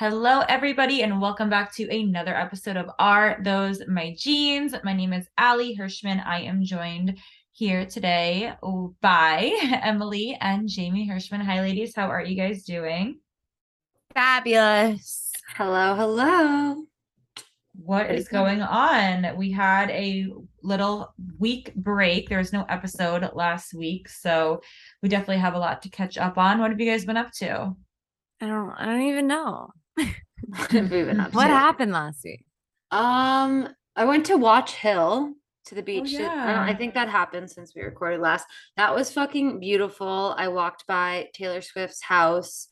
Hello, everybody, and welcome back to another episode of Are Those My Genes? My name is Ali Hirschman. I am joined here today by Emily and Jamie Hirschman. Hi, ladies. How are you guys doing? Fabulous. Hello, hello. What is going on? We had a little week break. There was no episode last week, so we definitely have a lot to catch up on. What have you guys been up to? I don't I don't even know. What have we been up What to? happened last week? Um, I went to Watch Hill to the beach. I don't- I think that happened since we recorded last. That was fucking beautiful. I walked by Taylor Swift's house.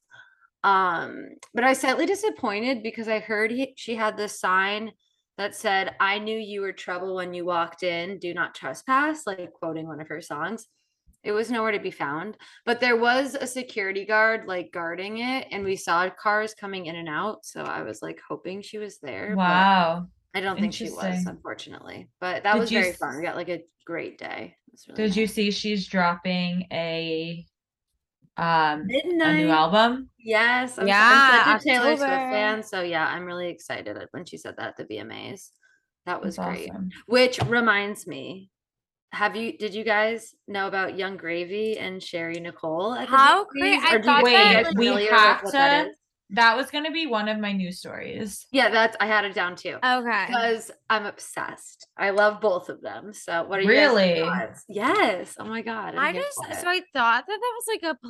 Um, but I was slightly disappointed because I heard he, she had this sign that said, I knew you were trouble when you walked in, do not trespass, like quoting one of her songs. It was nowhere to be found, but there was a security guard like guarding it, and we saw cars coming in and out. So I was like hoping she was there. Wow. I don't think she was, unfortunately. But that Did was very s- fun. We got like a great day. Really Did you see she's dropping a um a new album? Yes. I'm, so- Yeah, I'm such a Taylor Swift fan. So yeah, I'm really excited when she said that at the VMAs. That was That's great. awesome. Which reminds me, have you did you guys know about Yung Gravy and Sheri Nicole at the How great- I Or do you thought Wait, that guys we familiar have with what that to- is? That was gonna be one of my news stories. Yeah, that's I had it down too. Okay. Because I'm obsessed. I love both of them. So what are you Really? Yes. Oh my god. I'm I just so I thought that that was like a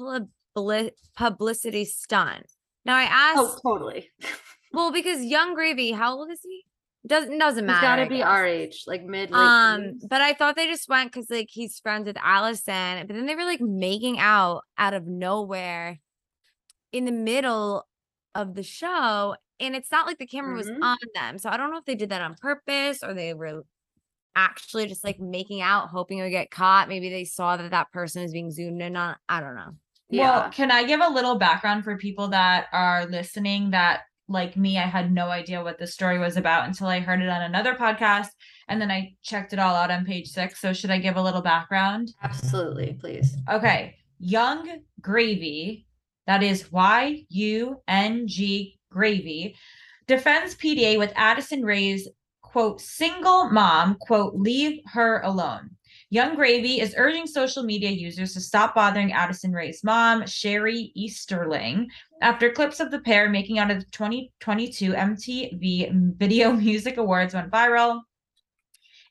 publi- publicity stunt. Now I asked Oh, totally. well because Yung Gravy, how old is he? Doesn't doesn't He's matter. got to be guess. our age, like mid. Um, teens. but I thought they just went because like he's friends with Addison, but then they were like making out out of nowhere in the middle of the show, and it's not like the camera was Mhm. on them. So I don't know if they did that on purpose or they were actually just like making out, hoping it would get caught. Maybe they saw that that person was being zoomed in on. I don't know. yeah. Well, can I give a little background for people that are listening that like me, I had no idea what the story was about until I heard it on another podcast and then I checked it all out on page six. So should I give a little background? Absolutely, please. Okay. Yung Gravy, that is Y U N G Gravy, defends PDA with Addison Rae's quote, single mom, quote, leave her alone. Yung Gravy is urging social media users to stop bothering Addison Rae's mom, Sheri Easterling, after clips of the pair making out at the 2022 MTV Video Music Awards went viral.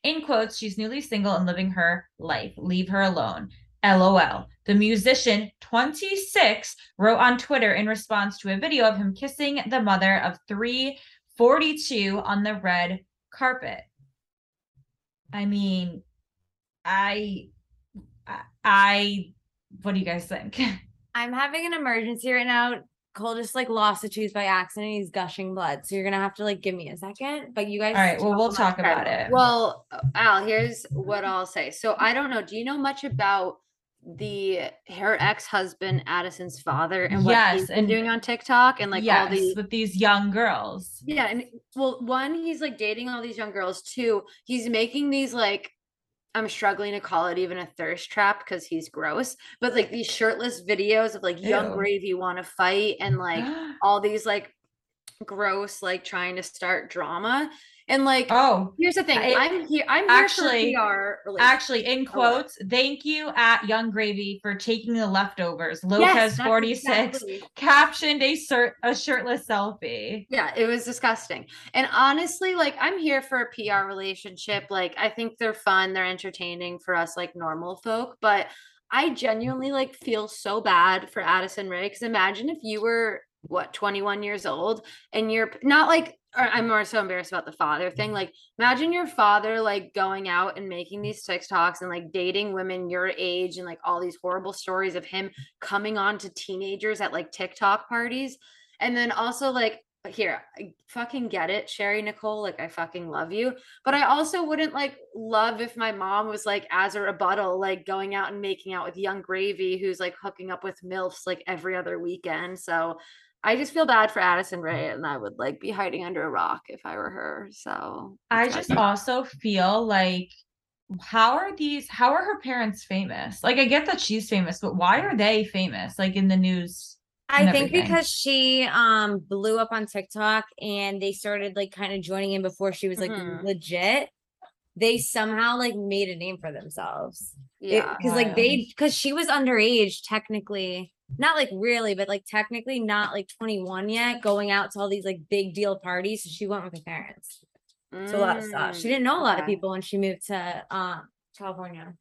In quotes, she's newly single and living her life. Leave her alone. LOL. The musician, 26, wrote on Twitter in response to a video of him kissing the mother of 342 on the red carpet. I mean, I, I, I what do you guys think? I'm having an emergency right now. Cole just like lost a tooth by accident. He's gushing blood. So you're gonna have to like give me a second. But you guys All right, well, we'll about talk it. about it. Well, Al, here's what I'll say. So I don't know. Do you know much about the her ex-husband Addison's father and what Yes, he's and- doing on TikTok and like yes, all these with these young girls. Yeah, and well, one, he's like dating all these young girls. Two, he's making these like I'm struggling to call it even a thirst trap because he's gross, but like these shirtless videos of like young Ew. gravy want to fight and like all these like gross like trying to start drama and like oh, here's the thing I- I'm here I'm actually- here PR. Actually, in Oh, quotes, thank you at Yung Gravy for taking the leftovers. Yes, Lopez that's 46 exactly- captioned a, cert- a shirtless selfie. Yeah, it was disgusting. And honestly, like I'm here for a PR relationship. Like I think they're fun, they're entertaining for us like normal folk, but I genuinely like feel so bad for Addison Rae cuz imagine if you were what 21 years old and you're not like I'm more so embarrassed about the father thing. Mm-hmm. Like imagine your father like going out and making these TikToks and like dating women your age and like all these horrible stories of him coming on to teenagers at like TikTok parties. And then also like here, I fucking get it, Sheri Nicole. Like, I fucking love you. But I also wouldn't like love if my mom was like, as a rebuttal, like going out and making out with Yung Gravy, who's like hooking up with MILFs like every other weekend. So I just feel bad for Addison Rae and I would like be hiding under a rock if I were her. So I just also feel like how are these how are her parents famous? Like I get that she's famous, but why are they famous? Like in the news. I think everything. because she um blew up on TikTok and they started like kind of joining in before she was like Mhm. legit. They somehow like made a name for themselves. Yeah. because like they because she was underage technically not like really but like technically not like 21 yet going out to all these like big deal parties so she went with her parents. To a lot of stuff. She Mm, didn't know a lot of people when she moved to um california.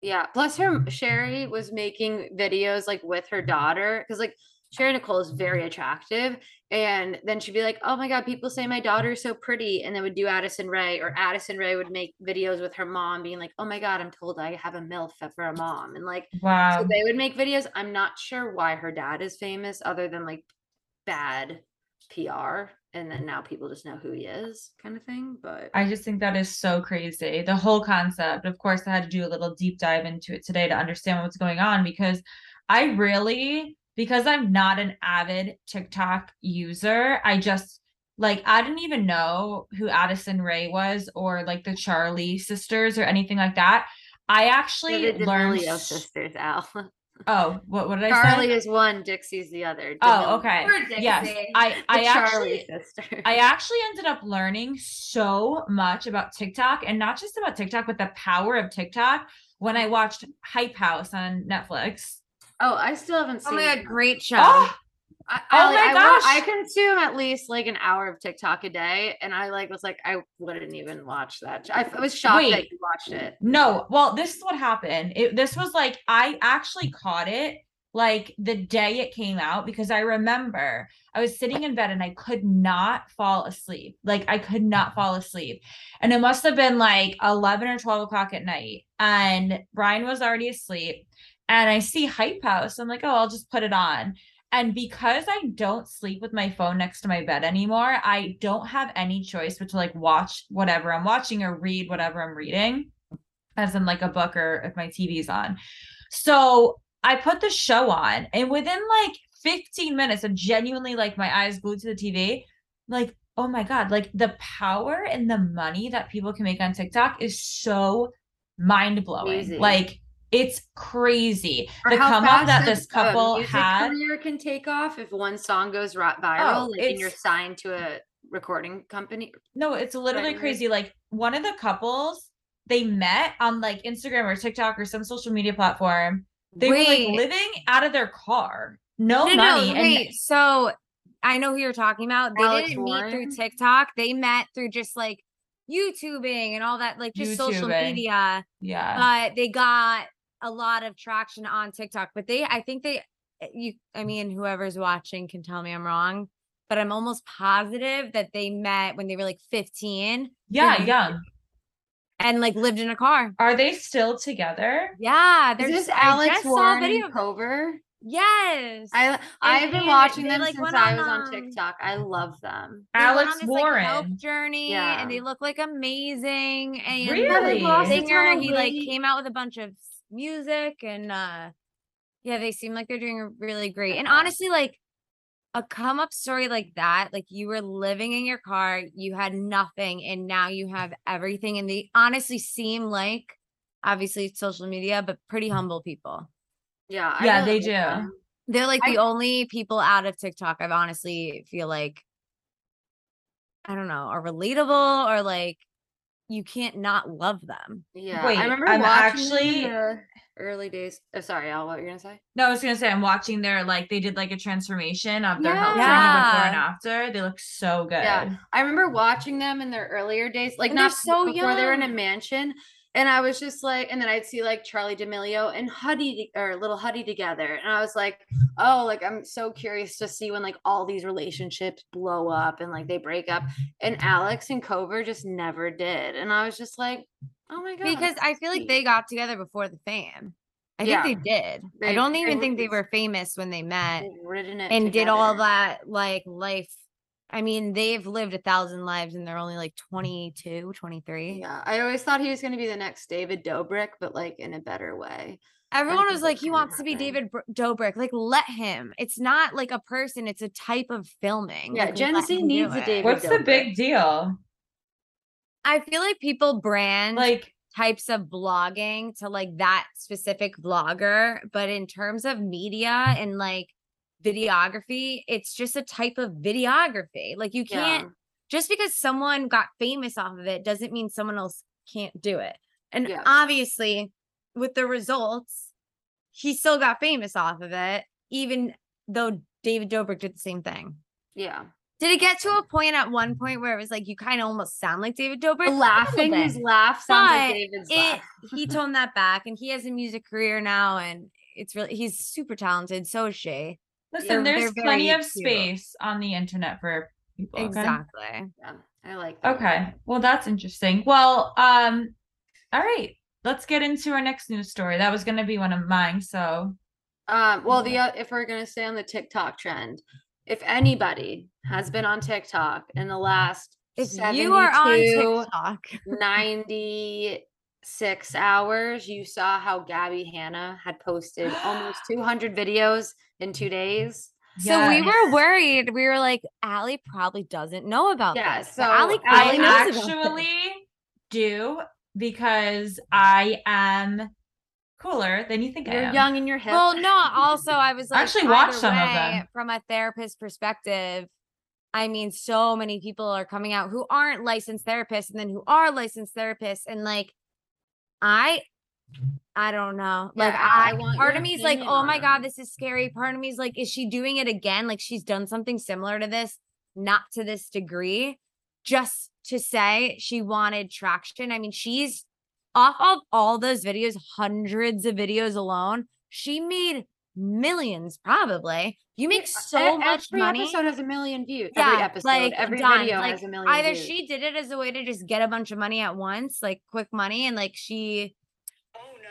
Yeah. Plus her Sheri was making videos like with her daughter because like Sheri Nicole is very attractive. And then she'd be like, Oh my god, people say my daughter's so pretty. And then would do Addison Rae, or Addison Rae would make videos with her mom being like, Oh my god, I'm told I have a MILF for a mom. And like Wow. so they would make videos. I'm not sure why her dad is famous other than like bad PR. And then now people just know who he is, kind of thing. But I just think that is so crazy. The whole concept. Of course, I had to do a little deep dive into it today to understand what's going on because I really, because I'm not an avid TikTok user, I just like I didn't even know who Addison Rae was or like the Charlie sisters or anything like that. I actually the learned. Sisters, Al. Oh, what what did I Charlie say? Charli is one, Dixie's the other. Oh, okay. Yes, I I Charlie actually sister. I actually ended up learning so much about TikTok and not just about TikTok, but the power of TikTok when I watched Hype House on Netflix. Oh, I still haven't oh seen. my god it. great show Oh, I, Oh Allie, my I, gosh. I consume at least like an hour of TikTok a day, and I like was like I wouldn't even watch that. I, I, f- I was shocked that you watched it. no. Well, this is what happened. It, this was like, I actually caught it like the day it came out because I remember I was sitting in bed and I could not fall asleep. Like, I could not fall asleep. And it must have been like 11 or 12 o'clock at night. And Brian was already asleep. And I see Hype House. I'm like, oh, I'll just put it on. And because I don't sleep with my phone next to my bed anymore, I don't have any choice but to like watch whatever I'm watching or read whatever I'm reading, as in like a book or if my TV's on. So I put the show on, and within like 15 minutes of genuinely like my eyes glued to the TV, like, oh my God, like the power and the money that people can make on TikTok is so mind blowing. Like, it's crazy. Or the come up that this uh, couple music had. career can take off if one song goes viral, Oh, like, and you're signed to a recording company. No, it's literally Right. crazy. Like one of the couples, they met on like Instagram or TikTok or some social media platform. They Wait. were like living out of their car, no, no, money. no, and wait. So I know who you're talking about. They Alex didn't meet through TikTok. They met through just like YouTubing and all that, like just social media. yeah, But they got a lot of traction on TikTok. But they, I think they, eh, you, I mean, whoever's watching can tell me I'm wrong. But I'm almost positive that they met when they were like 15 yeah, young. and like lived in a car. Are they still together? Yeah, Is there's this I Alex just saw a Warren and Kouvr? Yes. I I've been and watching they, them like, since I on, was on um, TikTok. I love them. They went Alex on this, like, Warren. journey Yeah. and they look like amazing and Really? Yeah, they've lost a ton singer he like came out with a bunch of s- music and uh yeah they seem like they're doing really great and honestly like a come up story like that like you were living in your car you had nothing and now you have everything and they honestly seem like obviously social media but pretty humble people Yeah, I Yeah, really they like do. them. they're like I- the only people out of tiktok i've honestly feel like i don't know are relatable or like you can't not love them Yeah, Wait, I remember I'm watching actually- early days. Oh, sorry, Al. What were you gonna say? No, I was gonna say I'm watching their like they did like a transformation of their health Yeah. before and after. They look so good. Yeah, I remember watching them in their earlier days, like And not so before they were in a mansion. And I was just like, and then I'd see like Charli D'Amelio and Huddy or little Huddy together, and I was like, oh, like I'm so curious to see when like all these relationships blow up and like they break up. And Alex and Kouvr just never did, and I was just like, oh my god, because I feel like they got together before the fame. I Yeah. think they did. I don't they even were- think they were famous when they met and did all that like life. I mean, they've lived a thousand lives and they're only like mm. 22, 23. Yeah, I always thought he was going to be the next David Dobrik, but like in a better way. Everyone was like, he gonna wants to be. David Dobrik. Like, let him. It's not like a person, it's a type of filming. Yeah, Like, Gen Z needs a. David What's the big deal? I feel like people brand Like types of blogging to like that specific vlogger, but in terms of media and like videography, it's just a type of videography. Like you can't Yeah. just because someone got famous off of it doesn't mean someone else can't do it. And Yeah. obviously, with the results, he still got famous off of it, even though David Dobrik did the same thing. Yeah. Did it get to a point at one point where it was like you kind of almost sound like David Dobrik? The A little laughing, bit. his laugh sounds like But David's it laugh. he toned that back and he has a music career now and it's really he's super talented so is she Listen, They're- there's they're plenty of cute. space on the internet for people. okay? exactly Yeah, I like that. Okay. Well, that's interesting. Well, um, all right. Let's get into our next news story. That was going to be one of mine. So, Um, well, the uh, if we're gonna stay on the TikTok trend, if anybody has been on TikTok in the last if you are on tiktok 96 hours, you saw how Gabbie Hanna had posted almost 200 videos in two days. so we were worried we were like Allie probably doesn't know about Yeah, this so but Allie I clearly I knows actually do because I am cooler than you think I You're am. young in your hip. Well, no, also I was like, I like, actually watched some of them. from a therapist perspective. I mean, so many people are coming out who aren't licensed therapists and then who are licensed therapists. And like, I, I don't know. Like, Yeah, I I, want part of me is like, oh my. God, this is scary. Part of me is like, is she doing it again? Like, she's done something similar to this, not to this degree, just to say she wanted traction. I mean, she's off of all those videos, hundreds of videos alone, she made millions probably. You make so much every money. episode has a million views. yeah, every episode, like every done. video like, has a million Either views. she did it as a way to just get a bunch of money at once, like quick money, and like she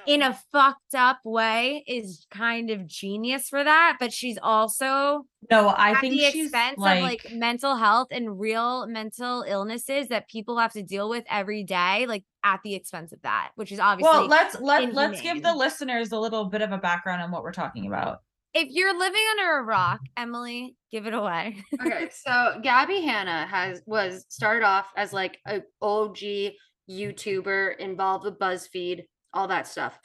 in a fucked up way is kind of genius for that, but she's also no, I at think the she's expense like, of like mental health and real mental illnesses that people have to deal with every day, like at the expense of that, which is obviously well, let's let let's give the listeners a little bit of a background on what we're talking about. if you're living under a rock, Emily, give it away. okay, so Gabbie Hanna has was started off as like a OG YouTuber involved with BuzzFeed, all that stuff.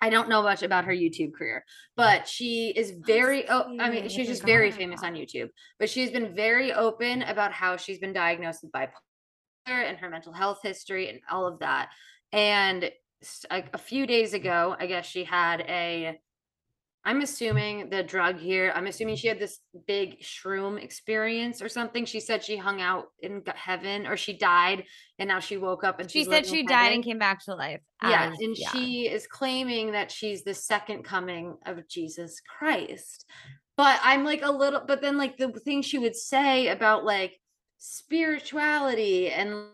I don't know much about her YouTube career, but she is very oh I mean she's just very famous on YouTube. But she's been very open about how she's been diagnosed with bipolar and her mental health history and all of that. And like a few days ago, I guess she had a I'm assuming the drug here. I'm assuming she had this big shroom experience or something. She said she hung out in heaven or she died and now she woke up and She said she died and came back to life. Yeah, as- and she is claiming that she's the second coming of Jesus Christ. But I'm like a little, but then like the thing she would say about like spirituality and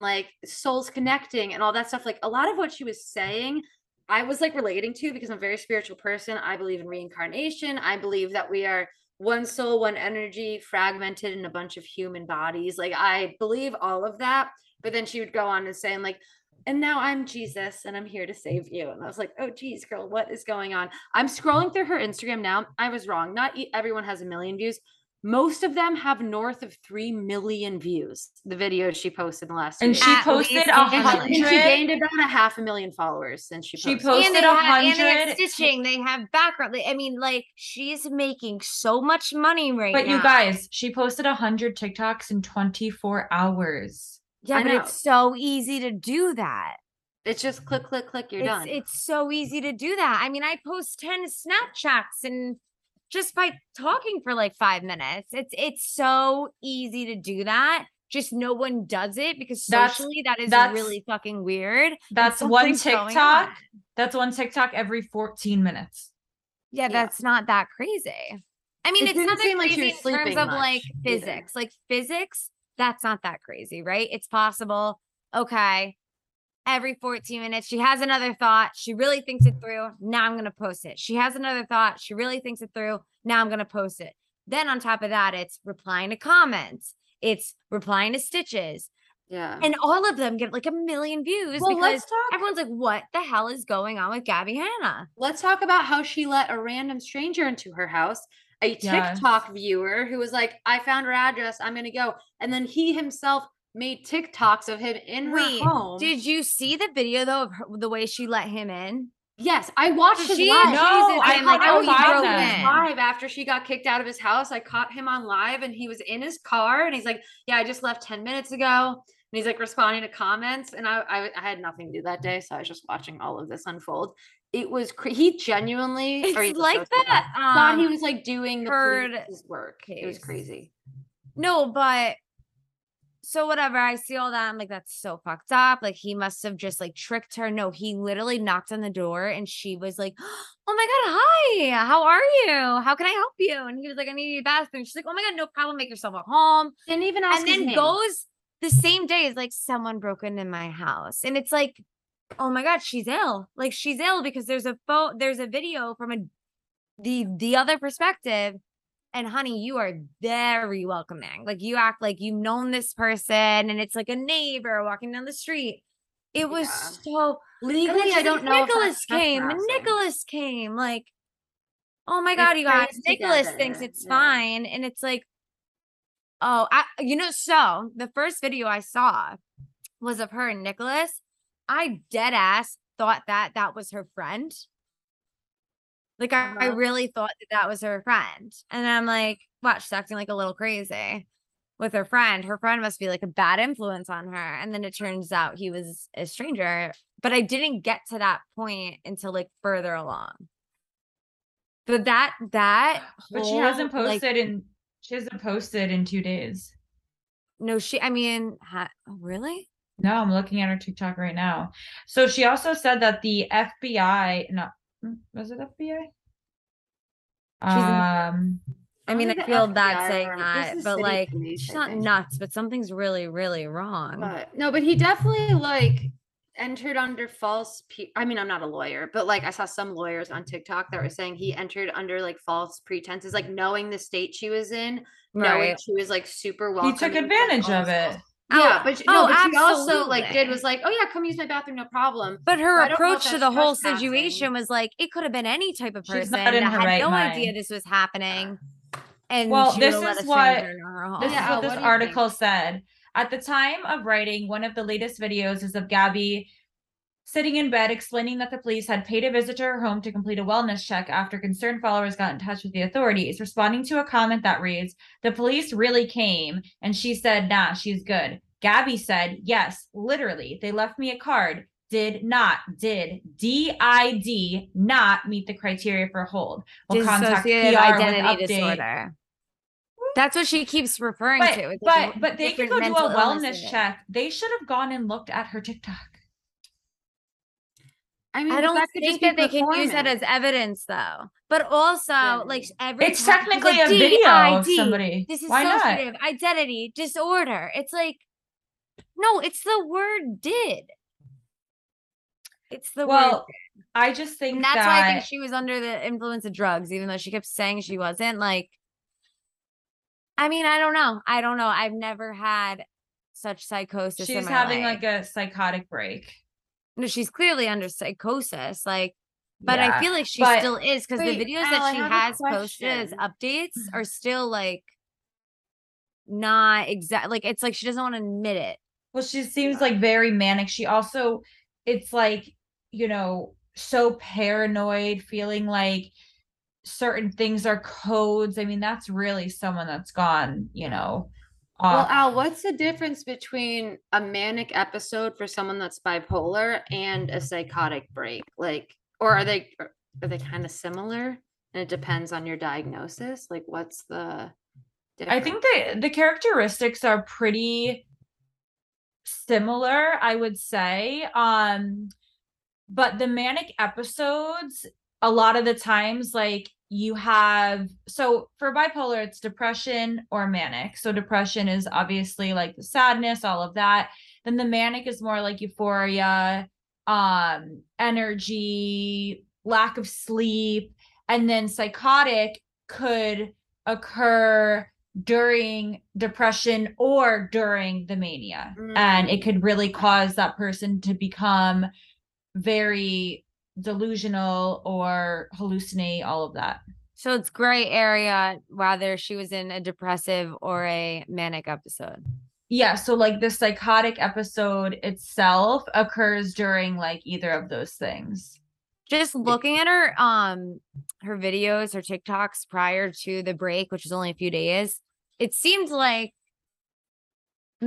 like souls connecting and all that stuff, like a lot of what she was saying, I was like relating to because I'm a very spiritual person. I believe in reincarnation. I believe that we are one soul, one energy, fragmented in a bunch of human bodies. Like I believe all of that. But then she would go on to say, like, and now I'm Jesus and I'm here to save you. And I was like, oh, geez, girl, what is going on? I'm scrolling through her Instagram now. I was wrong. Not everyone has a million views. Most of them have north of 3 million views, the videos she posted in the last And days. she At posted a one. And she- she gained about a half a million followers since she She posted. posted and they, a have, and they have hundred- stitching, they have background. I mean, like she's making so much money right But now. But you guys, she posted a hundred TikToks in 24 hours. yeah, I but know. it's so easy to do that. It's just click, click, click, you're it's, done. It's so easy to do that. I mean, I post 10 Snapchats and just by talking for like five minutes. It's it's so easy to do that. Just no one does it because socially that is that's- really fucking weird. That's one something's going TikTok. on. That's one TikTok every 14 minutes. Yeah, Yeah. that's not that crazy. I mean, It it's didn't that seem like crazy in terms of like much either. physics. Like physics, that's not that crazy, right? It's possible. Okay. Every 14 minutes, she has another thought. She really thinks it through. Now I'm going to post it. She has another thought. She really thinks it through. Now I'm going to post it. Then on top of that, it's replying to comments, it's replying to stitches. yeah. And all of them get like a million views well, because let's talk. everyone's like, what the hell is going on with Gabbie Hanna? let's talk about how she let a random stranger into her house a Yes. tiktok viewer who was like i found her address i'm gonna go and then he himself made TikToks of him in her home. did you see the video though of her, the way she let him in? yes, I watched his She live. No, accuses I him like, I, oh, him he live broke live after she got kicked out of his house. I caught him on live and he was in his car and he's like, Yeah, I just left 10 minutes ago. And he's like responding to comments. And I, I, I had nothing to do that day. So I was just watching all of this unfold. It was, cre- he genuinely, or he's It's a like sociopath, that. thought he um, was like doing the Heard police's work. It was crazy. No, but so whatever. I see all that. I'm like, that's so fucked up. Like he must have just like tricked her. No, he literally knocked on the door and she was like, Oh my god, hi. How are you? How can I help you? And he was like, I need a bathroom. She's like, Oh my god, no problem. Make yourself at home. Didn't even ask and then name. goes the same day is like someone broke into my house. And it's like, oh my god, she's ill. Like she's ill because there's a photo, there's a video from a the the other perspective. And honey, you are very welcoming. Like you act like you've known this person and it's like a neighbor walking down the street. It was Yeah. so Legally, I don't know. Nicholas came. Nicholas came. Like, oh my god, you guys, Nicholas thinks it's yeah. fine. And it's like, oh, I you know, so the first video I saw was of her and Nicholas. I dead ass thought that that was her friend. Like I, I Uh-huh. really thought that that was her friend. And I'm like, watch, she's acting like a little crazy with her friend. Her friend must be like a bad influence on her. And then it turns out he was a stranger. But I didn't get to that point until like further along. But that that But she hasn't whole, like, posted in she hasn't posted in two days. no, she. I mean, ha, oh, really? No, I'm looking at her TikTok right now. So she also said that the FBI, no, mm, was it FBI? Um, I mean, I feel bad FBI saying that, but like, police, she's not nuts, but something's really, really wrong. But no, but he definitely like entered under false. Pe- I mean, I'm not a lawyer, but like I saw some lawyers on TikTok that were saying he entered under like false pretenses, like knowing the state she was in, knowing right? she was like super well. he took advantage of it. Oh, yeah, Oh, but she- no, oh, but she also like did was like, oh yeah, come use my bathroom, no problem. But her I don't know if approach to the whole situation was like, it could have been any type of She's person not in that her had right no idea this was happening. And Well, she this is what- stranger her home. This Yeah, is what what this do you think? article said. At the time of writing, one of the latest videos is of Gabbie sitting in bed explaining that the police had paid a visit to her home to complete a wellness check after concerned followers got in touch with the authorities, responding to a comment that reads, The police really came, and she said, Nah, she's good. Gabbie said, Yes, literally. They left me a card. Did not, did DID not meet the criteria for hold. Will contact PR with identity update. disorder. That's what she keeps referring But to. It's but like but they could go do a wellness illnesses. check. They should have gone and looked at her TikTok. I mean, I don't that think that they can use that as evidence though. But also, like every It's time technically like, a video of somebody. This is Why not? identity disorder. It's like, no, it's the word did. It's the word. Well, I just think And that's that why I think she was under the influence of drugs, even though she kept saying she wasn't. Like, I mean, I don't know. I don't know. I've never had such psychosis. in she's my having life. like a psychotic break. No, she's clearly under psychosis. Like, but Yeah. I feel like she but- still is because the videos Al, that she has posted as updates mm-hmm. are still like not exact. Like, it's like she doesn't want to admit it. Well, she seems like very manic. She also, it's like, you know, so paranoid, feeling like certain things are codes. I mean, that's really someone that's gone, you know. Well. Al, what's the difference between a manic episode for someone that's bipolar and a psychotic break? Like, or are they are they kind of similar? And it depends on your diagnosis. Like, what's the? I think the the characteristics are pretty similar, I would say. Um but the manic episodes a lot of the times like you have so for bipolar it's depression or manic. So depression is obviously like the sadness, all of that. Then the manic is more like euphoria, um energy, lack of sleep, and then psychotic could occur during depression or during the mania and it could really cause that person to become very delusional or hallucinate all of that So it's gray area whether she was in a depressive or a manic episode. Yeah, so like the psychotic episode itself occurs during like either of those things. Just looking at her um her videos, her TikToks prior to the break, which was only a few days, it seemed like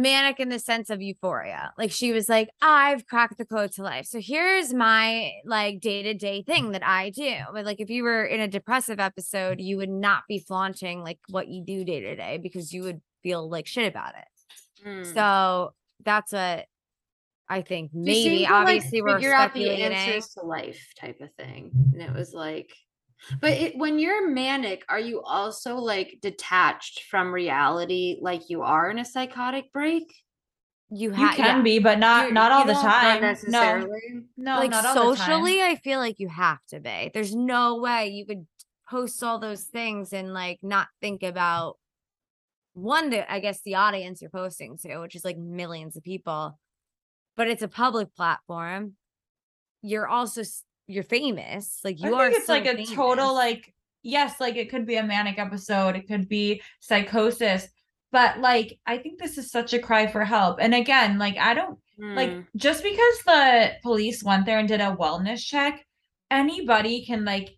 manic in the sense of euphoria. Like she was like, I've cracked the code to life. So here's my like day to day thing that I do. But like if you were in a depressive episode, you would not be flaunting like what you do day to day because you would feel like shit about it. Mm. So that's what I think maybe to, like, obviously we're figure out the answers to life type of thing, and it was like, but mm-hmm. it, when you're manic, are you also like detached from reality, like you are in a psychotic break? You, You can yeah. be, but not You- not all the time. No, no, like not all the time. socially, I feel like you have to be. There's no way you could post all those things and like not think about one, the, I guess the audience you're posting to, which is like millions of people, but it's a public platform. You're also you're famous, like you I are. think it's like a total like yes, like it could be a manic episode, it could be psychosis, but like I think this is such a cry for help. And again, like I don't like Mm. just because the police went there and did a wellness check, anybody can like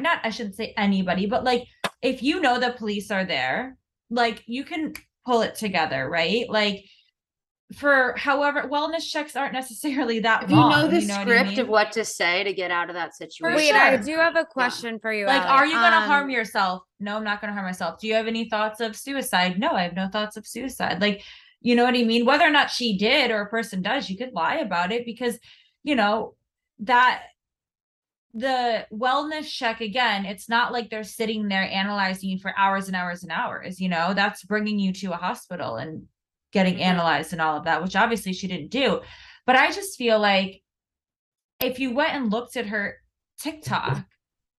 not I shouldn't say anybody, but like if you know the police are there, like you can pull it together, right? Like for however wellness checks aren't necessarily that if you long. know the what I script mean? of what to say to get out of that situation. Wait, I do have a question for you. Like, Allie. are you gonna harm Um, yourself? No, I'm not gonna harm myself. Do you have any thoughts of suicide? No, I have no thoughts of suicide. Like, you know what I mean? Whether or not she did or a person does, you could lie about it because, you know, that the wellness check again, it's not like they're sitting there analyzing you for hours and hours and hours, you know, that's bringing you to a hospital and getting analyzed and all of that, which obviously she didn't do. But I just feel like if you went and looked at her TikTok,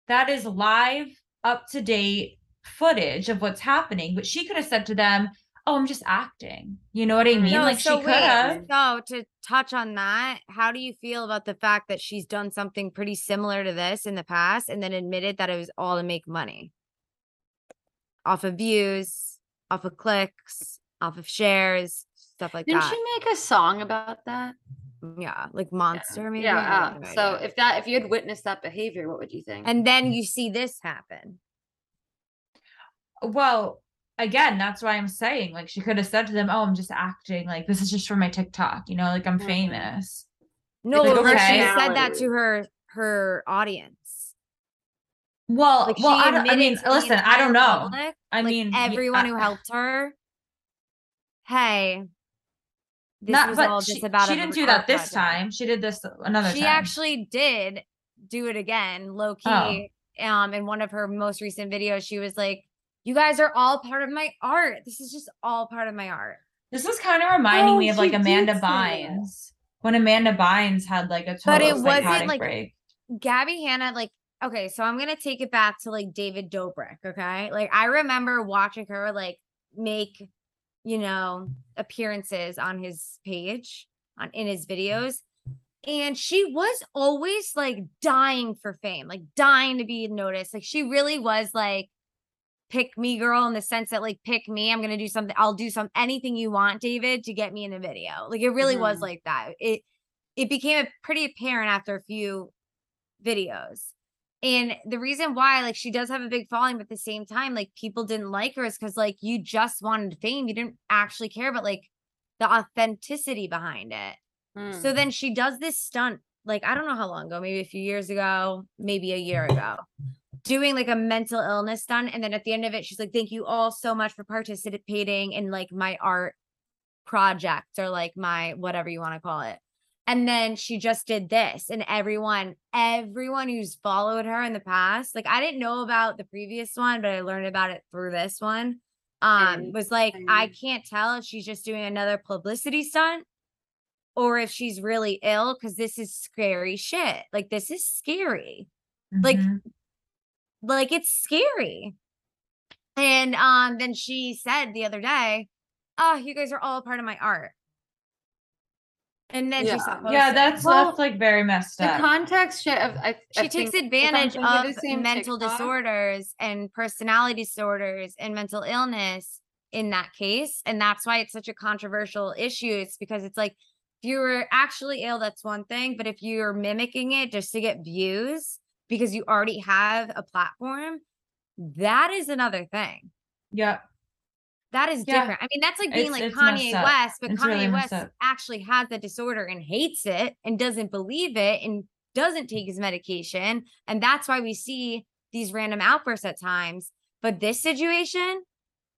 that is live, up to date footage of what's happening. But she could have said to them, Oh, I'm just acting. You know what I mean? No, like so she could have. So to touch on that, how do you feel about the fact that she's done something pretty similar to this in the past and then admitted that it was all to make money? Off of views, off of clicks, off of shares, stuff like that. Didn't she make a song about that? yeah, like monster maybe. I Yeah. uh, so if that if you had witnessed that behavior, what would you think? and then you see this happen. Well, again, that's why I'm saying, like, she could have said to them, Oh, I'm just acting. Like, this is just for my TikTok, you know, like I'm Mhm. famous. No, like, but she okay. said that to her her audience. Well, Like well, I, I mean, listen, I don't know. public, I like, mean, everyone I- who helped her. Hey, this not, was all she, just about. she didn't do that this project. time. She did this another time. She time. actually did do it again, low key. Oh. Um, in one of her most recent videos, she was like, "You guys are all part of my art. This is just all part of my art." This is kind of reminding Oh, me of like Amanda. Bynes when Amanda Bynes had like a But total it wasn't, like, break. Gabbie Hanna, like, okay, so I'm gonna take it back to like David Dobrik. Okay, like I remember watching her like make, you know, appearances on his page on in his videos. And she was always like dying for fame, like dying to be noticed. Like she really was like pick me girl in the sense that like pick me. I'm gonna do something, I'll do some anything you want, David, to get me in a video. Like it really was Mhm. like that. It it became pretty apparent after a few videos. And the reason why, like, she does have a big following, but at the same time, like, people didn't like her is because, like, you just wanted fame. You didn't actually care about, like, the authenticity behind it. So Mm. then she does this stunt, like, I don't know how long ago, maybe a few years ago, maybe a year ago, doing like a mental illness stunt. And then at the end of it, she's like, thank you all so much for participating in like my art project or like my whatever you want to call it. And then she just did this, and everyone, everyone who's followed her in the past, like I didn't know about the previous one, but I learned about it through this one. Um, was like, I can't tell if she's just doing another publicity stunt or if she's really ill because this is scary shit. Like this is scary. like, Mhm. Like it's scary. And um then she said the other day, "Oh, you guys are all part of my art." And then Yeah. she stopped yeah, that's Well, that's like very messed up. the context shit of I, she I takes think advantage of the mental TikTok- disorders and personality disorders and mental illness in that case. And that's why it's such a controversial issue. It's because it's like, if you were actually ill, that's one thing. But if you're mimicking it just to get views because you already have a platform, that is another thing. Yep. That is Yeah. different. I mean, that's like being It's- like it's Kanye. West, but It's Kanye really West actually has the disorder and hates it and doesn't believe it and doesn't take his medication. And that's why we see these random outbursts at times. But this situation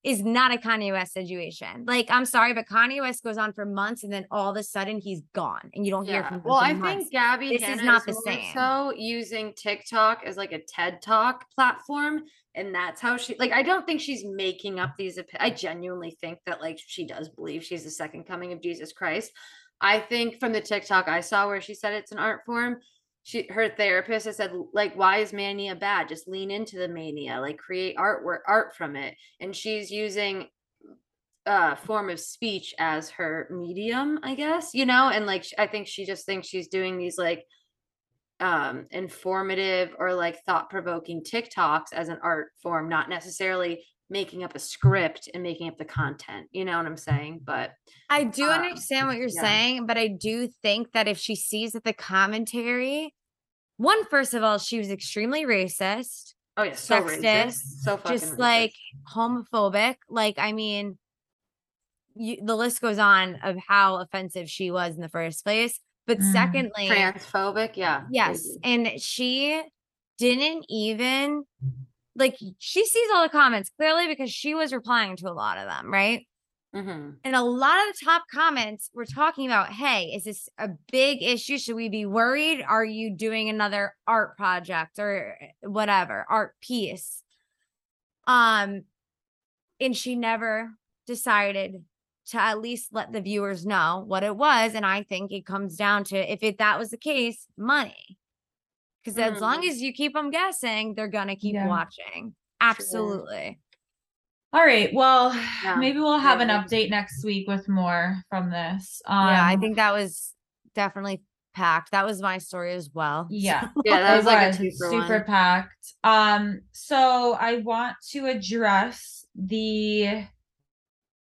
is not a Kanye West situation. Like, I'm sorry, but Kanye West goes on for months and then all of a sudden he's gone and you don't hear from him. Well, I months. think Gabbie This is Hanna not the same. So using TikTok as like a TED Talk platform, and that's how she like. I don't think she's making up these. I genuinely think that like she does believe she's the second coming of Jesus Christ. I think from the TikTok I saw where she said it's an art form. She her therapist has said like, why is mania bad? Just lean into the mania, like create artwork, art from it. And she's using uh form of speech as her medium i guess you know and like i think she just thinks she's doing these like um informative or like thought-provoking tiktoks as an art form not necessarily making up a script and making up the content you know what i'm saying but I do Um, understand what you're yeah. saying, but I do think that if she sees that the commentary, one, first of all, she was extremely racist, oh yeah so Sexist, racist so fucking just racist. like homophobic. Like, I mean, you, the list goes on of how offensive she was in the first place. But Mm. secondly, transphobic yeah yes, crazy. and she didn't even like she sees all the comments clearly because she was replying to a lot of them, right? Mhm. And a lot of the top comments were talking about, hey, is this a big issue? Should we be worried? Are you doing another art project or whatever, art piece? Um, and she never decided to at least let the viewers know what it was. And I think it comes down to if it that was the case, money. Because as long Mhm. as you keep them guessing, they're gonna keep Yeah. watching. Absolutely. All right. Well, Yeah, maybe we'll have an update next week with more from this. Um, yeah, I think that was definitely packed. That was my story as well. Yeah. yeah that It was like a two It's for super one. packed. Um, so I want to address the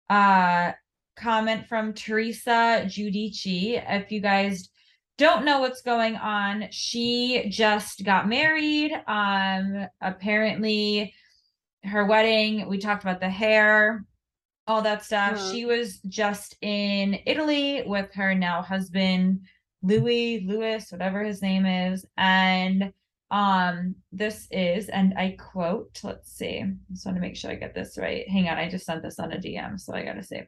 uh comment from Teresa Giudici. If you guys don't know what's going on, she just got married. Um, apparently her wedding, we talked about the hair, all that stuff. She was just in Italy with her now husband, Louis, Louis, whatever his name is. And um, this is, and I quote, let's see, I just want to make sure I get this right. Hang on, I just sent this on a DM, so I gotta say.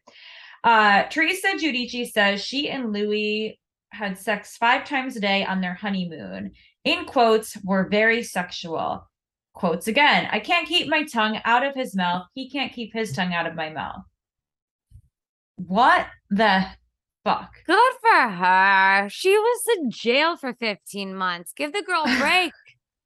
Uh, Teresa Giudici says she and Louis had sex five times a day on their honeymoon. In quotes, were very sexual. Quotes again, I can't keep my tongue out of his mouth. He can't keep his tongue out of my mouth. What the fuck? Good for her. She was in jail for 15 months. Give the girl a break.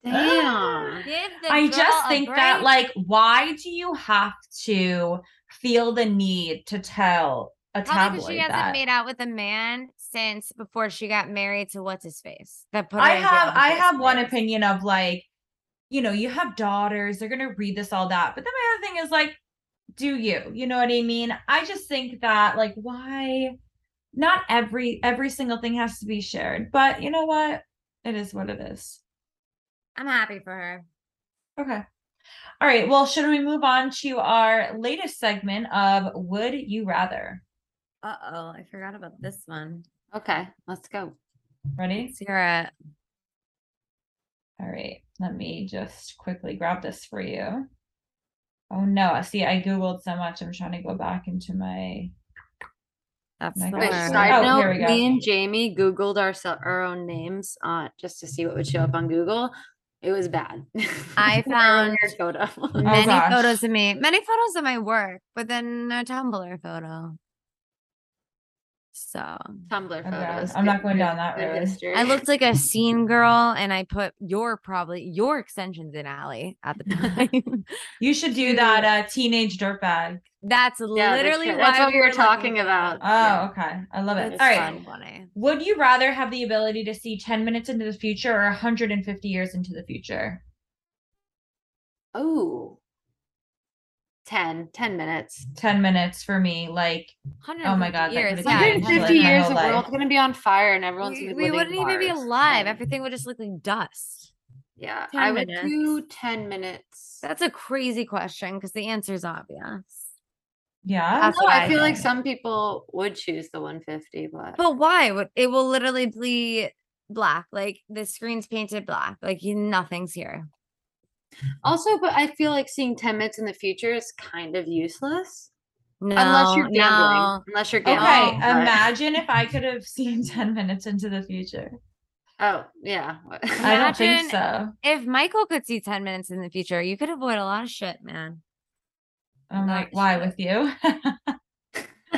damn Give the I girl just a think that, like, why do you have to feel the need to tell a Probably tabloid she hasn't that? made out with a man since before she got married to what's his face. That put her I have I have one opinion of like, you know, you have daughters, they're gonna read this, all that. But then my other thing is like, do you? You know what I mean? I just think that like why not every every single thing has to be shared. But you know what? It is what it is. I'm happy for her. Okay. All right. Well, should we move on to our latest segment of Would You Rather? Uh oh, I forgot about this one. okay let's go Ready? Let's hear it. All right. Let me just quickly grab this for you. Oh no. See, I Googled so much. I'm trying to go back into my That's My the Wait, word. side Oh, note, here we go. me and Jamie Googled our, our own names uh, just to see what would show up on Google. It was mm-hmm. bad. I found photo. Many oh, gosh. photos of me, many photos of my work, but then a Tumblr photo. So Tumblr Okay, photos. I'm not going down that road. history. I looked like a scene girl, and I put your probably your extensions in Allie at the time. You should do that uh teenage dirtbag. that's Yeah, that's literally right. why That's what we were looking talking for about. Oh, Yeah. okay. I love it. It's All right. fun. funny. Would you rather have the ability to see 10 minutes into the future or 150 years into the future? Oh. 10, 10 minutes. 10 minutes for me. Like, Oh my God, that years. could've Yeah, 150 like years, whole the world's gonna be on fire and everyone's we, gonna be we wouldn't even be alive. So, Everything would just look like dust. Yeah, I would minutes. do 10 minutes. That's a crazy question because the answer is obvious. yeah. No, I I feel like some people would choose the 150, but But why? Would it will literally be black? Like the screen's painted black. Like you, nothing's here. Mm-hmm. also, but I feel like seeing 10 minutes in the future is kind of useless. No, unless you're gambling. no. Unless you're Okay. but- Imagine if I could have seen 10 minutes into the future. Oh, yeah. I don't think so. If Michael could see 10 minutes in the future, you could avoid a lot of shit, man. I'm like, why shit. with you?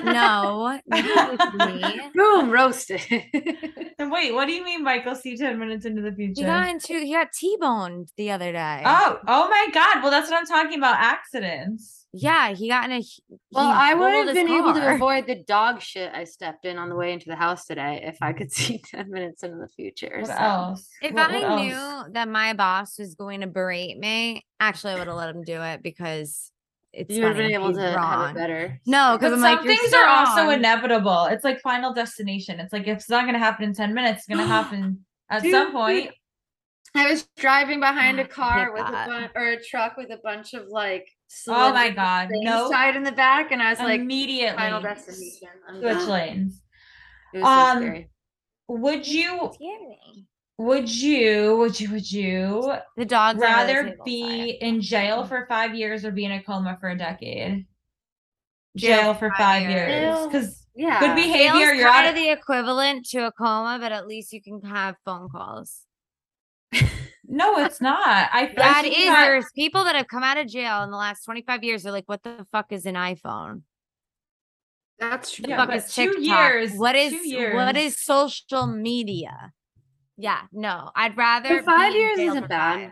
No, not with me. Boom, roasted. Wait, what do you mean Michael see 10 minutes into the future? He got into he got T-boned the other day. Oh, oh my God. Well, that's what I'm talking about. Accidents. Yeah, he got in a well, I would have his been able to avoid the dog shit I stepped in on the way into the house today if I could see 10 minutes into the future. What so- else? If What- I what knew else? that my boss was going to berate me, actually, I would have let him do it because it's You would have been able he's to have it better. No, because I'm some like, "You're things are also inevitable. It's like Final Destination. It's like if it's not going to happen in 10 minutes, it's going to happen at some Dude, point. I was driving behind a car hate with a that. bunch or a truck with a bunch of like Oh my God. things No. tied in the back, and I was like, Immediately. Final Destination. I'm Switch done. lanes. It was so Um, scary. Would you, Scary. Would you, would you, would you The dogs on the rather be sorry. in jail for five years or be in a coma for a decade? Jail Jail for for five five years. years. Because Yeah. good behavior, Jail's you're out of of the equivalent to a coma, but at least you can have phone calls. No, it's not. I I That think is, that- there's people that have come out of jail in the last 25 years. They're like, what the fuck is an iPhone? That's true. Yeah, fuck but is two TikTok? years, What is years. is social media? Yeah, no, I'd rather five years isn't bad.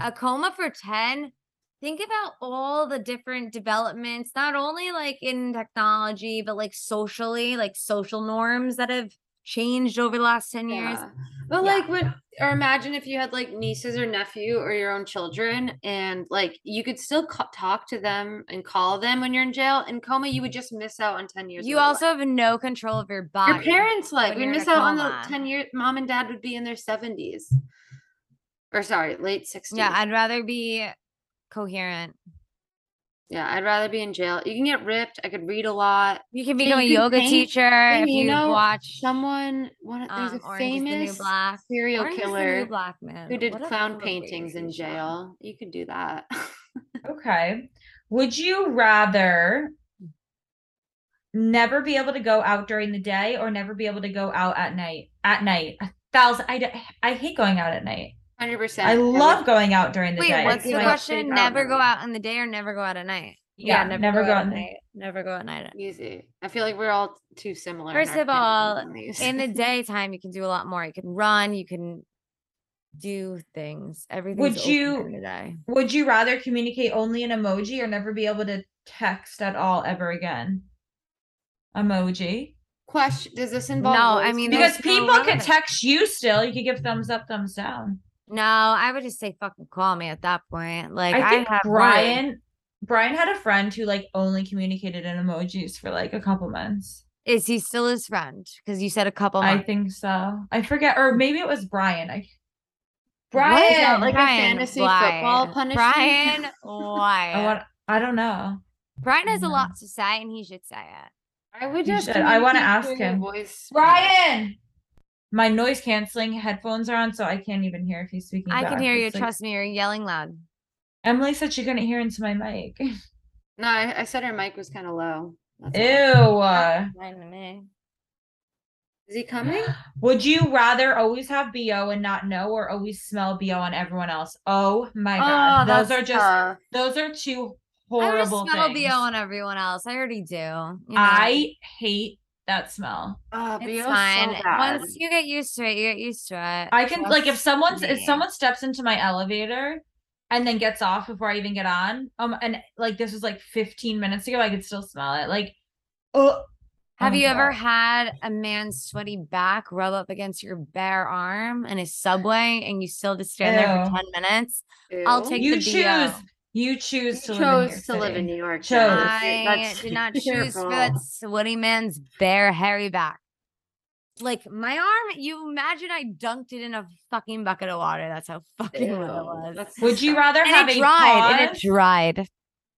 five. A coma for 10. Think about all the different developments, not only like in technology, but like socially, like social norms that have changed over the last 10 years. Yeah. But Yeah. like when or imagine if you had like nieces or nephew or your own children and like you could still ca- talk to them and call them when you're in jail in coma you would just miss out on 10 years You also life. have no control of your body. your parents like we miss out on the 10 years mom and dad would be in their 70s or sorry late 60s Yeah, I'd rather be coherent. Yeah i'd rather be in jail you can get ripped i could read a lot You can Yeah, become you a can yoga paint. teacher if you you know, watch someone one of- there's um, a Orange is the famous Black. serial Orange is the killer Black man. who did What clown paintings in crazy show. jail you could do that Okay. Would you rather never be able to go out during the day or never be able to go out at night? At night. A thousand I, d- I hate going out at night. 100% I love going out during the Wait, day. what's It's the question? Never go out in the day or never go out at night? Yeah, never go out at in night. Never go at night. Easy. I feel like we're all too similar. First of all, opinions. In the daytime, you can do a lot more. You can run. You can do things. Everything. open you- during. Would you rather communicate only in emoji or never be able to text at all ever again? Emoji. question does this involve? No, I mean. Because people no could text you still. You could give thumbs up, thumbs down. No, I would just say fucking call me at that point. Like I I, think have words. Brian Brian had a friend who like only communicated in emojis for like a couple months. Is he still his friend? Because you said a couple I think so. I forget, or maybe it was Brian. I What? Brian. like a fantasy why? football punishment? Brian, I why? want. I don't know. Brian has a lot to say, and he should say it. I would just. I wanna ask him. Voice. Brian. My noise canceling headphones are on, so I can't even hear if he's speaking. I can back. hear you. It's like- Trust me, you're yelling loud. Emily said she couldn't hear into my mic. No, I, I said her mic was kind of low. That's Ew. all. uh, Fine to me. Is he coming? Would you rather always have BO and not know or always smell BO on everyone else? Oh my god. those are just tough. those are two I would horrible smell things. BO on everyone else. I already do. you know? I hate that smell. Oh, it's fine. So. Once you get used to it, you get used to it. I can like if Trust someone's if someone steps into my elevator and then gets off before I even get on, um and like this was like 15 minutes ago, I could still smell it. Like oh Have oh you ever had a man's sweaty back rub up against your bare arm in a subway and you still just stand there for 10 minutes? I'll take you the choose BO. You choose to chose live in New York to live in New York. Chose. I That's did not choose for fault. that sweaty man's bare hairy back. Like my arm, you imagine I dunked it in a fucking bucket of water. That's how fucking wet it was. that's Would you disgusting. rather have it a dried. And it dried.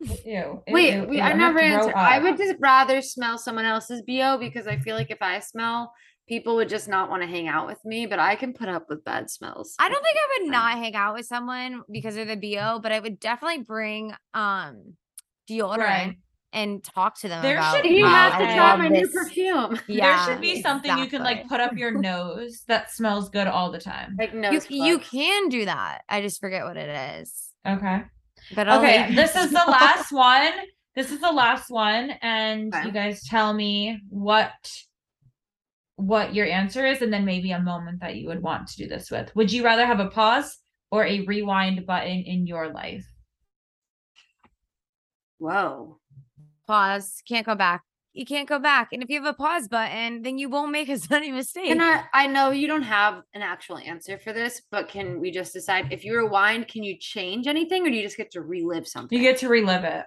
Ew, ew, Wait, ew, we, ew, I I'm never answered. I would just rather smell someone else's BO because I feel like if I smell, people would just not want to hang out with me, but I can put up with bad smells. I don't think I would not hang out with someone because of the BO, but I would definitely bring um deodorant Right. and talk to them There about should You be have to I try love my new perfume. Yeah, there should be something you can like put up your nose that smells good all the time. Like You, nose you plugs. can do that. I just forget what it is. Okay. But I'll Okay, leave this is the last one. This is the last one, and Okay. you guys tell me what what your answer is, and then maybe a moment that you would want to do this with. Would you rather have a pause or a rewind button in your life? Whoa. pause. Can't go back. You can't go back. And if you have a pause button, then you won't make as many mistakes. And I, I know you don't have an actual answer for this, but can we just decide if you rewind, can you change anything or do you just get to relive something? You get to relive it.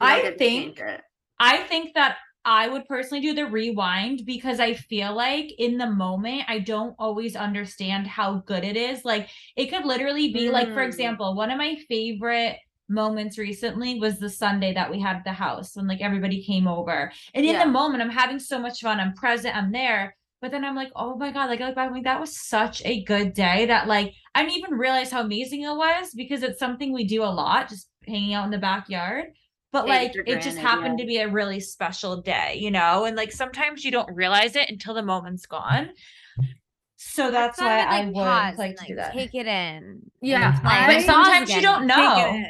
You I think it. I think that I would personally do the rewind because I feel like in the moment I don't always understand how good it is. Like it could literally be like for Mm. example, one of my favorite moments recently was the Sunday that we had the house when like everybody came over. And in Yeah. the moment I'm having so much fun. I'm present, I'm there. But then I'm like, oh my God, like I look back, I'm like, that was such a good day that like I didn't even realize how amazing it was because it's something we do a lot, just hanging out in the backyard. But like it just happened yeah. to be a really special day, you know? And like sometimes you don't realize it until the moment's gone. So that's, why I would pause like and, to do that. Take it in. Yeah, I- But sometimes you don't know.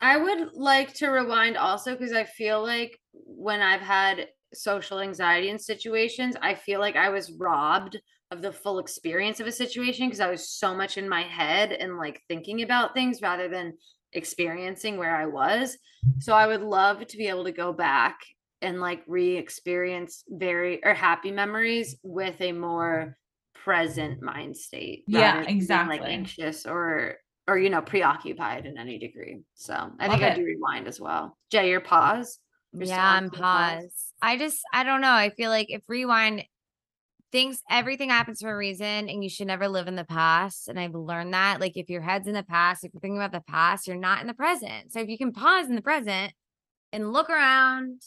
I would like to rewind also because I feel like when I've had social anxiety in situations, I feel like I was robbed of the full experience of a situation because I was so much in my head and like thinking about things rather than experiencing where I was. So I would love to be able to go back and like re-experience very or happy memories with a more present mind state. Yeah, rather than being, exactly. Like anxious or or you know preoccupied in any degree. So I Love think I do rewind as well. Jay, your pause. You're Yeah, I'm pause? pause. I just I don't know. I feel like if rewind things everything happens for a reason and you should never live in the past. And I've learned that. Like if your head's in the past, if you're thinking about the past, you're not in the present. So if you can pause in the present and look around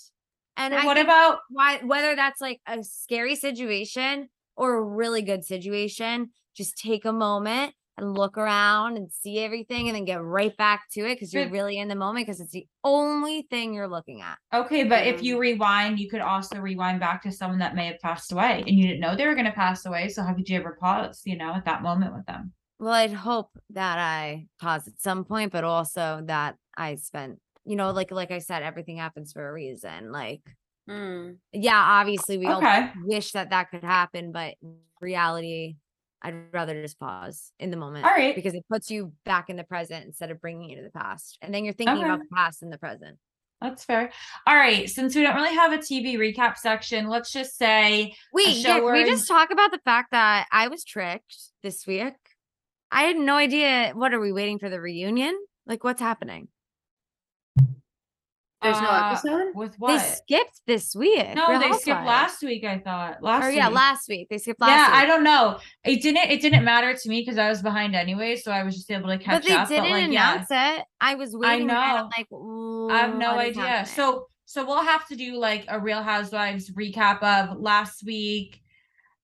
and I what about why whether that's like a scary situation or a really good situation, just take a moment and look around and see everything and then get right back to it because you're really in the moment because it's the only thing you're looking at. okay, but if you Um, rewind, you could also rewind back to someone that may have passed away and you didn't know they were gonna pass away. So how could you ever pause, you know, at that moment with them? Well, I'd hope that I pause at some point, but also that I spent, you know, like like I said, everything happens for a reason. Like, Mm. yeah, obviously we all wish that that could happen, but reality, I'd rather just pause in the moment All right. because it puts you back in the present instead of bringing you to the past, and then you're thinking about the past in the present. That's fair. All right. Since we don't really have a TV recap section, let's just say Wait, yeah, we just talk about the fact that I was tricked this week? I had no idea. What are we waiting for the reunion? Like, what's happening? There's no uh, episode. with what They skipped this week. No, Real they skipped last week. I thought last. Or yeah, week. last week they skipped last yeah, week. I don't know. It didn't. It didn't matter to me because I was behind anyway, so I was just able to catch up. but they up. didn't but like, yeah, announce it. I was waiting. and I'm know. like, I have no idea. happening?" So, so we'll have to do like a Real Housewives recap of last week,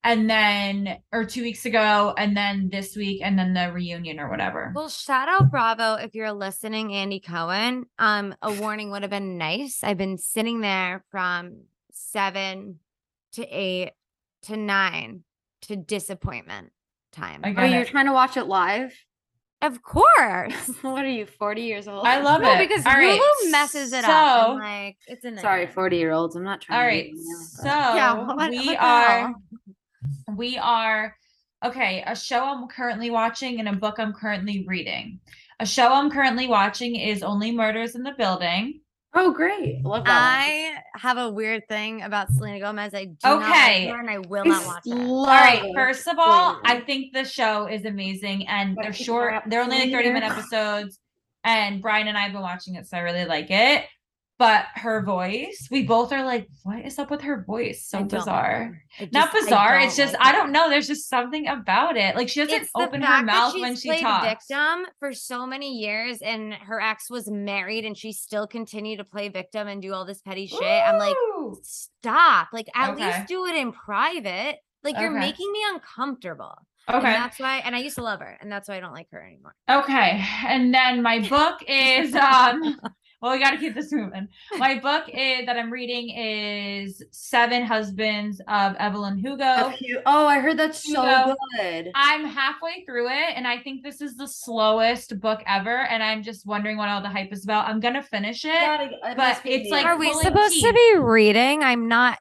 and then or two weeks ago, and then this week, and then the reunion or whatever. Well, shout out Bravo if you're listening, Andy Cohen. Um, a warning would have been nice. I've been sitting there from seven to eight to nine to disappointment time. I Oh, get you're trying to watch it live? of course. what are you, 40 years old? I love no, it. because All right, Hulu messes it up. so- and, like it's a Sorry, 40 year olds. I'm not trying All to right, be so Yeah, what- what we the are hell? We are okay. A show I'm currently watching and a book I'm currently reading. A show I'm currently watching is Only Murders in the Building. Oh, great. I love that. I have a weird thing about Selena Gomez. I do not Okay. like her and I will not watch it. love All right, first of all, I think the show is amazing and Gotta they're short. They're only like 30 minute episodes. And Brian and I have been watching it, so I really like it. But her voice, we both are like, what is up with her voice? So bizarre. I Not bizarre. It's just like I don't know. There's just something about it. Like she doesn't It's open her mouth when she played talks. victim for so many years and her ex was married and she still continued to play victim and do all this petty shit. I'm like, stop. Like at Okay. least do it in private. Like you're Okay. making me uncomfortable. And okay. that's why and I used to love her and that's why I don't like her anymore. Okay. And then my book is um well we gotta keep this moving. My book is that I'm reading is Seven Husbands of Evelyn Hugo. Oh, I heard that's so Hugo. good. I'm halfway through it and I think this is the slowest book ever. And I'm just wondering what all the hype is about. I'm gonna finish it. Gotta- but it's me. like Are we pulling supposed to be reading? I'm not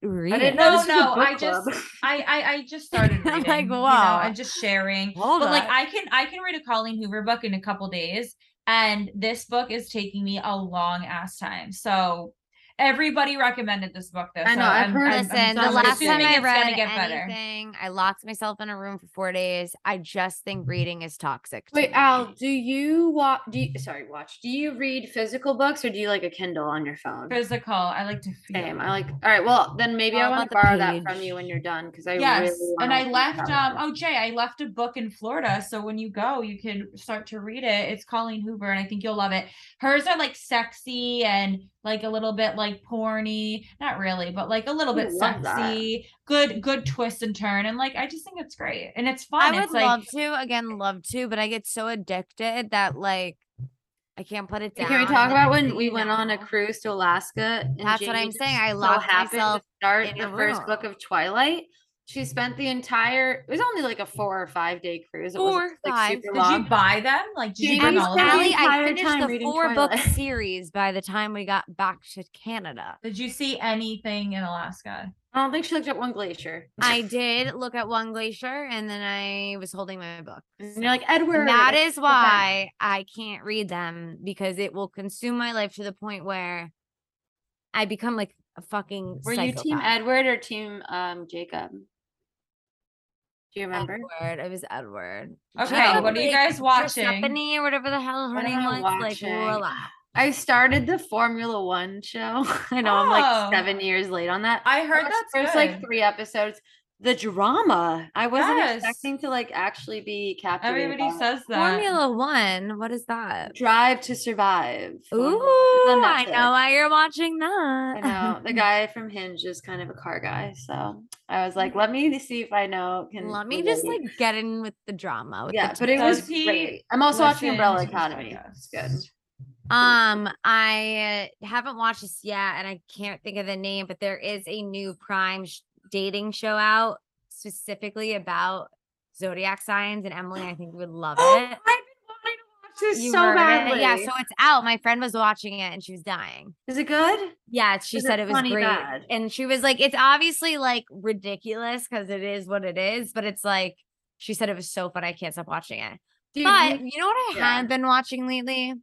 reading. didn't know No, this was a no, I just club. I, I I just started I'm reading. like, you know, wow. I'm just sharing. Hold but like. I can I can read a Colleen Hoover book in a couple days, and this book is taking me a long ass time. So everybody recommended this book though. I know, so I've I'm- heard- I'm- Listen, I'm the last time assuming I it's gonna read get better. anything, I locked myself in a room for four days. I just think reading is toxic. to Wait, me. Al, do you watch? Do you sorry, watch? Do you read physical books or do you like a Kindle on your phone? Physical. I like to feel. Same. I like. All right. Well, then maybe I want to about the borrow that from you when you're done because I Yes, really. and I left. Um, oh Jay, I left a book in Florida, so when you go, you can start to read it. It's Colleen Hoover, and I think you'll love it. Hers are like sexy and like a little bit like porny, not really, but like a little bit love that. sexy. Good, good twist and turn, and like I just think it's great, and it's fun. I would it's like love to again, love to, but I get so addicted that like I can't put it down. Can we talk about when we went on a cruise to Alaska? That's what I'm saying, I so locked happened to myself start in the first book of Twilight. She spent the entire. It was only like a four or five day cruise. It wasn't, Four, like five. super Did long. you buy them? Like, did you Jamie bring all of them? the Allie, I finished the reading four book series by the time we got back to Canada. Did you see anything in Alaska? I don't think she looked at one glacier. I did look at one glacier and then I was holding my book. And you're like Edward. And that I is said why I can't read them because it will consume my life to the point where I become like a fucking Were you team. Edward or team um Jacob? Do you remember? Edward. It was Edward. Okay, Jacob, what are you guys watching? Persephone or whatever the hell her name I was. Like, watching? relax. I started the Formula One show. I know I'm Oh. like seven years late on that. I heard watched that's the first good. like three episodes. The drama. I wasn't Yes. expecting to like actually be captivated. Everybody by says that. Formula One. What is that? Drive to Survive. Ooh, I know why you're watching that. I know the guy from Hinge is kind of a car guy, so I was like, let me see if I know. Can Let me just relate. like get in with the drama. With yeah, the but it was he great. I'm also watching Umbrella to this Academy. It's good. Um, I uh, haven't watched this yet, and I can't think of the name, but there is a new Prime sh- dating show out specifically about zodiac signs, and Emily, I think would love Oh, it. I've been wanting to watch this You so heard it? badly. Yeah, so it's out. My friend was watching it, and she was dying. is it good? Yeah, she Is said it was funny great, bad? and she was like, "It's obviously like ridiculous because it is what it is, but it's like." She said it was so fun. I can't stop watching it. Dude, But you- you know what I yeah. have been watching lately?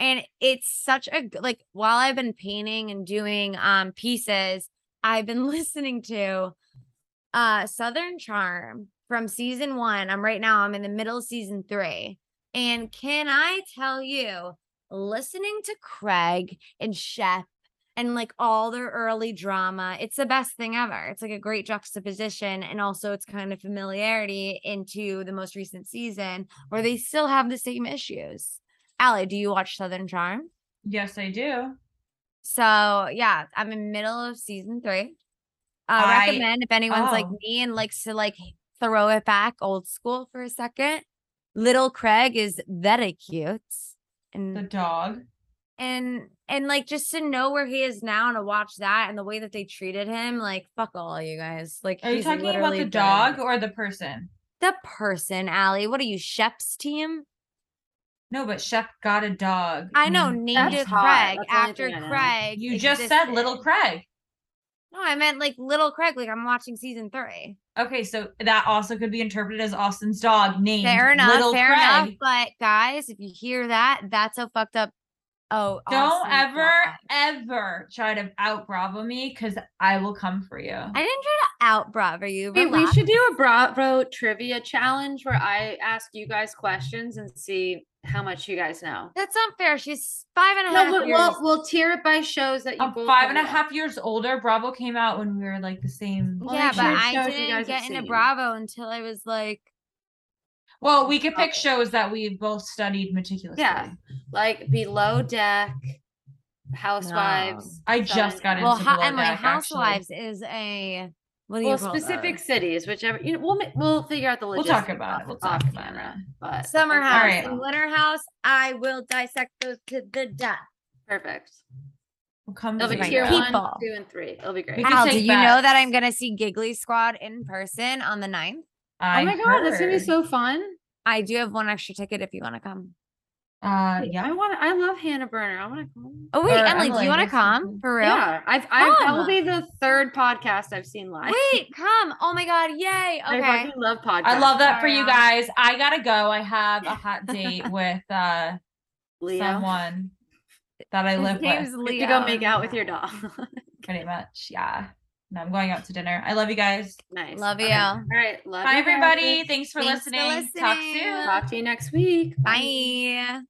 And it's such a like while I've been painting and doing um pieces, I've been listening to uh Southern Charm from season 1. I'm right now I'm in the middle of season 3. And can I tell you listening to Craig and Shep and like all their early drama, it's the best thing ever. It's like a great juxtaposition and also it's kind of familiarity into the most recent season where they still have the same issues. Allie, do you watch Southern Charm? Yes, I do. So yeah, I'm in middle of season three. Uh, I- recommend if anyone's like oh. me and likes to like throw it back old school for a second. Little Craig is very cute, and The dog. and and like just to know where he is now and to watch that and the way that they treated him, like fuck all you guys. Like, Are you talking about the dead. dog or the person? The person, Allie. What are you, Shep's team? No, but Shep got a dog. I know, named- named it. Craig That's the only after thing I know. Craig. You just said little. Craig. No, I meant like little Craig. Like I'm watching season three. Okay, so that also could be interpreted as Austin's dog named Fair enough. Little fair Craig. enough. But guys, if you hear that, that's a fucked up. Oh, Don't Austin's ever, dog. ever try to out Bravo me because I will come for you. I didn't try to out Bravo you. Wait, we should do a Bravo trivia challenge where I ask you guys questions and see how much you guys know. That's not fair. She's five and a half No, but years. we'll we'll tier it by shows that you I'm both five and a know. half years older. Bravo came out when we were like the same. Well, yeah, but I didn't get into seen. Bravo until I was like, Well, we could pick Okay. shows that we both studied meticulously. Yeah. like Below Deck, Housewives. I just got well, into ho- Below and my Deck, actually. Housewives is a what do you Well, call specific those? cities, whichever you know, we'll we'll figure out the list. We'll talk about it. We'll talk about camera, it. But Summer house Alright. and winter house. I will dissect those to the death. perfect. We'll come It'll to be tier one, people. two, and three. It'll be great. We can Al, do take you know that I'm gonna see Giggly Squad in person on the 9th? I oh my god, that's gonna be so fun. I do have one extra ticket if you want to come. Uh, yeah, I yeah. want. I love Hannah Berner. I want to come. Oh wait, Or Emily, do you want to come for real? Yeah, I've. I've that will be the third podcast I've seen live. Wait, come! Oh my god, yay! I Okay, fucking love podcasts. I love that for you guys. I gotta go. I have a hot date with uh Leo. someone that I His live name's with. You have to go make out with your dog. Pretty much. Yeah. No, I'm going out to dinner. I love you guys. nice. Love you. All right. Love Bye you guys. everybody. Thanks for Thanks for listening. Talk soon. Talk to you next week. Bye.